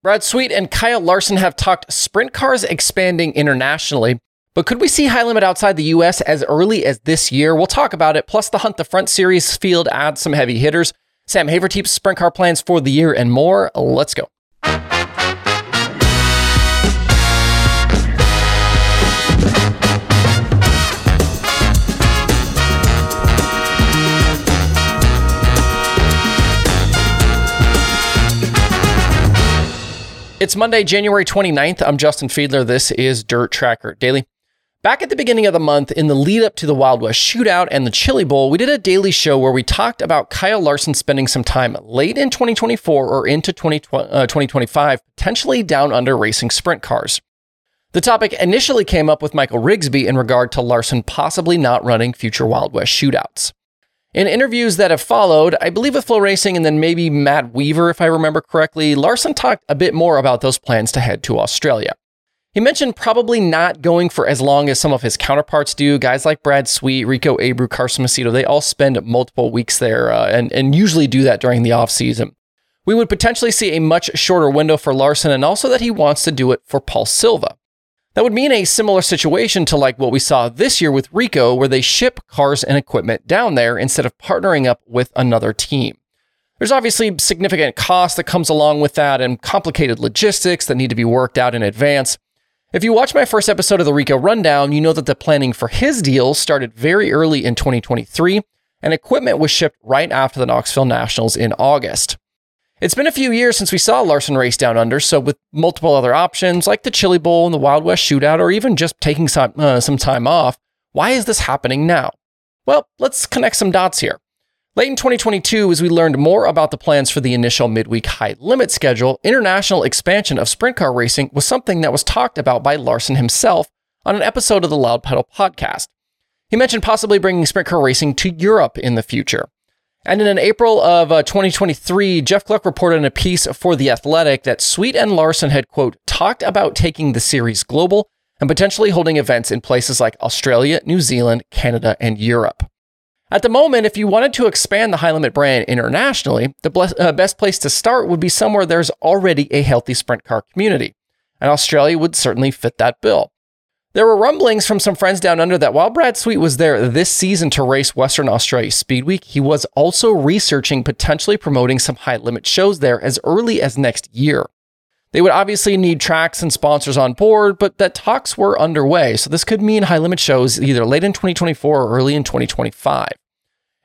Brad Sweet and Kyle Larson have talked sprint cars expanding internationally, but could we see high limit outside the US as early as this year? We'll talk about it. Plus, the Hunt the Front series field adds some heavy hitters. Sam Hafertepe's sprint car plans for the year and more. Let's go. It's Monday, January 29th. I'm Justin Fiedler. This is Dirt Tracker Daily. Back at the beginning of the month, in the lead up to the Wild West shootout and the Chili Bowl, we did a daily show where we talked about Kyle Larson spending some time late in 2024 or into 20, uh, 2025, potentially down under racing sprint cars. The topic initially came up with Michael Rigsby in regard to Larson possibly not running future Wild West shootouts. In interviews that have followed, I believe with FloRacing and then maybe Matt Weaver, if I remember correctly, Larson talked a bit more about those plans to head to Australia. He mentioned probably not going for as long as some of his counterparts do. Guys like Brad Sweet, Rico Abreu, Carson Macedo, they all spend multiple weeks there uh, and, and usually do that during the offseason. We would potentially see a much shorter window for Larson and also that he wants to do it for Paul Silva. That would mean a similar situation to like what we saw this year with Rico, where they ship cars and equipment down there instead of partnering up with another team. There's obviously significant cost that comes along with that and complicated logistics that need to be worked out in advance. If you watch my first episode of the Rico Rundown, you know that the planning for his deal started very early in 2023, and equipment was shipped right after the Knoxville Nationals in August. It's been a few years since we saw Larson race down under, so with multiple other options like the Chili Bowl and the Wild West Shootout, or even just taking some, uh, some time off, why is this happening now? Well, let's connect some dots here. Late in 2022, as we learned more about the plans for the initial midweek high limit schedule, international expansion of sprint car racing was something that was talked about by Larson himself on an episode of the Loud Pedal podcast. He mentioned possibly bringing sprint car racing to Europe in the future. And in April of uh, 2023, Jeff Gluck reported in a piece for The Athletic that Sweet and Larson had, quote, talked about taking the series global and potentially holding events in places like Australia, New Zealand, Canada, and Europe. At the moment, if you wanted to expand the High Limit brand internationally, the ble- uh, best place to start would be somewhere there's already a healthy sprint car community. And Australia would certainly fit that bill. There were rumblings from some friends down under that while Brad Sweet was there this season to race Western Australia Speed Week, he was also researching potentially promoting some high limit shows there as early as next year. They would obviously need tracks and sponsors on board, but that talks were underway, so this could mean high limit shows either late in 2024 or early in 2025.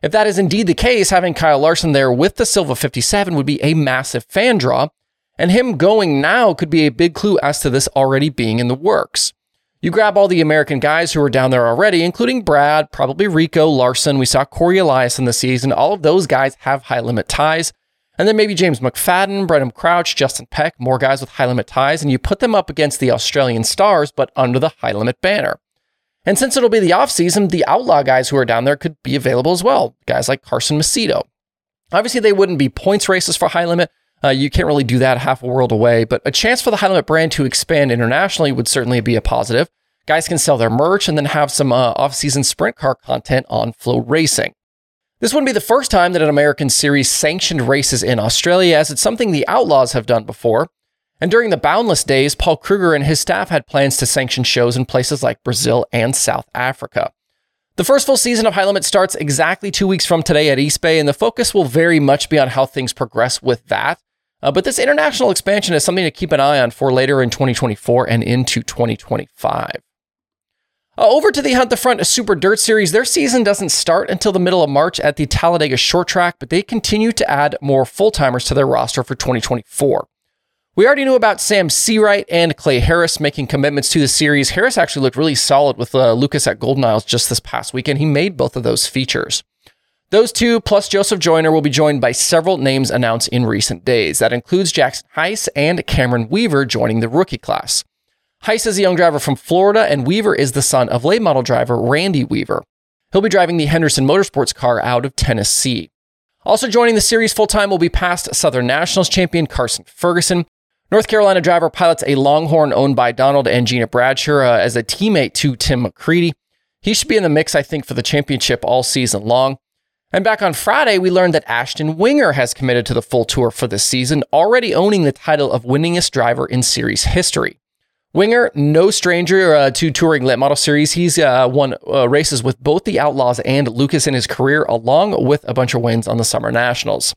If that is indeed the case, having Kyle Larson there with the Silva 57 would be a massive fan draw, and him going now could be a big clue as to this already being in the works. You grab all the American guys who are down there already, including Brad, probably Rico, Larson. We saw Corey Elias in the season. All of those guys have high limit ties. And then maybe James McFadden, Brenham Crouch, Justin Peck, more guys with high limit ties, and you put them up against the Australian stars, but under the high limit banner. And since it'll be the off season, the outlaw guys who are down there could be available as well. Guys like Carson Macedo. Obviously, they wouldn't be points races for high limit. Uh, you can't really do that half a world away, but a chance for the high limit brand to expand internationally would certainly be a positive. Guys can sell their merch and then have some uh, off-season sprint car content on FloRacing. This wouldn't be the first time that an American series sanctioned races in Australia, as it's something the Outlaws have done before. And during the Boundless days, Paul Kruger and his staff had plans to sanction shows in places like Brazil and South Africa. The first full season of High Limit starts exactly two weeks from today at East Bay, and the focus will very much be on how things progress with that. Uh, but this international expansion is something to keep an eye on for later in 2024 and into 2025. Uh, over to the Hunt the Front a Super Dirt Series. Their season doesn't start until the middle of March at the Talladega Short Track, but they continue to add more full timers to their roster for 2024. We already knew about Sam Seawright and Clay Harris making commitments to the series. Harris actually looked really solid with uh, Lucas at Golden Isles just this past weekend. He made both of those features. Those two, plus Joseph Joyner, will be joined by several names announced in recent days. That includes Jackson Heiss and Cameron Weaver joining the rookie class. Heiss is a young driver from Florida, and Weaver is the son of late model driver Randy Weaver. He'll be driving the Henderson Motorsports car out of Tennessee. Also joining the series full time will be past Southern Nationals champion Carson Ferguson. North Carolina driver pilots a Longhorn owned by Donald and Gina Bradshaw uh, as a teammate to Tim McCreadie. He should be in the mix, I think, for the championship all season long. And back on Friday, we learned that Ashton Winger has committed to the full tour for this season, already owning the title of winningest driver in series history. Winger, no stranger uh, to touring late model series. He's uh, won uh, races with both the Outlaws and Lucas in his career, along with a bunch of wins on the Summer Nationals.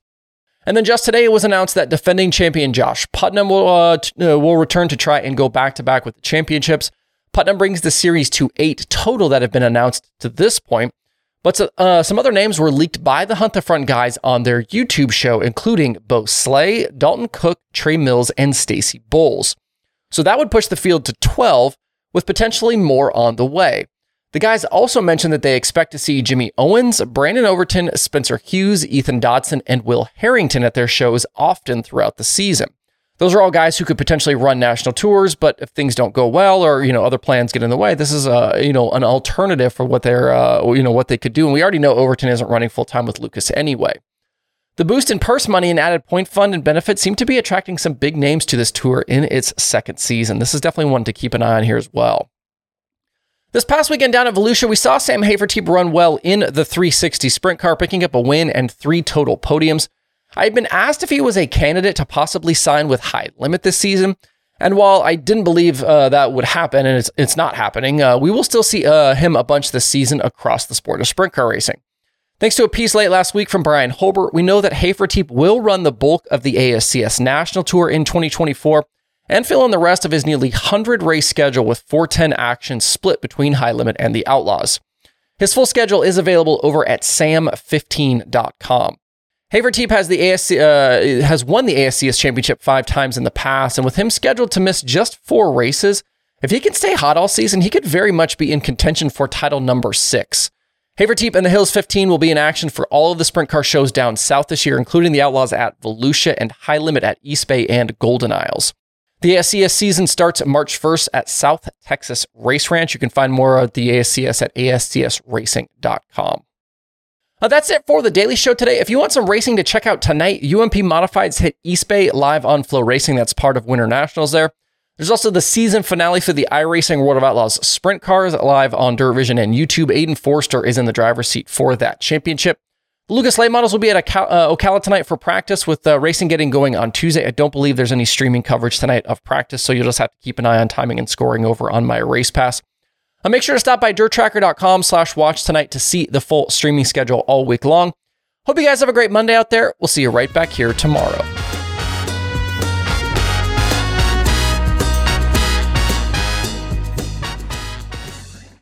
And then just today, it was announced that defending champion Josh Putnam will uh, t- uh, will return to try and go back to back with the championships. Putnam brings the series to eight total that have been announced to this point. But uh, some other names were leaked by the Hunt the Front guys on their YouTube show, including Bo Slay, Dalton Cook, Trey Mills, and Stacy Bowles. So that would push the field to 12, with potentially more on the way. The guys also mentioned that they expect to see Jimmy Owens, Brandon Overton, Spencer Hughes, Ethan Dodson, and Will Harrington at their shows often throughout the season. Those are all guys who could potentially run national tours, but if things don't go well or you know other plans get in the way, this is a you know an alternative for what they're uh, you know what they could do. And we already know Overton isn't running full time with Lucas anyway. The boost in purse money and added point fund and benefits seem to be attracting some big names to this tour in its second season. This is definitely one to keep an eye on here as well. This past weekend down at Volusia, we saw Sam Hafertepe run well in the 360 sprint car, picking up a win and three total podiums. I had been asked if he was a candidate to possibly sign with High Limit this season. And while I didn't believe uh, that would happen, and it's, it's not happening, uh, we will still see uh, him a bunch this season across the sport of sprint car racing. Thanks to a piece late last week from Bryan Hulbert, we know that Hafertepe will run the bulk of the ASCS National Tour in 2024 and fill in the rest of his nearly 100 race schedule with 410 actions split between High Limit and the Outlaws. His full schedule is available over at sam15.com. Hafertepe has the ASC, uh, has won the ASCS championship five times in the past, and with him scheduled to miss just four races, if he can stay hot all season, he could very much be in contention for title number six. Hafertepe and the Hills 15 will be in action for all of the sprint car shows down south this year, including the Outlaws at Volusia and High Limit at East Bay and Golden Isles. The ASCS season starts March 1st at South Texas Race Ranch. You can find more of the ASCS at ascsracing.com. Uh, that's it for the Daily Show today. If you want some racing to check out tonight, UMP Modifieds hit East Bay live on FloRacing. That's part of Winter Nationals there. There's also the season finale for the iRacing World of Outlaws Sprint Cars live on Dirt Vision and YouTube. Aiden Forster is in the driver's seat for that championship. Lucas Late models will be at uh, Ocala tonight for practice with uh, racing getting going on Tuesday. I don't believe there's any streaming coverage tonight of practice, so you'll just have to keep an eye on timing and scoring over on MyRacePass. Uh, make sure to stop by dirttracker.com slash watch tonight to see the full streaming schedule all week long. Hope you guys have a great Monday out there. We'll see you right back here tomorrow.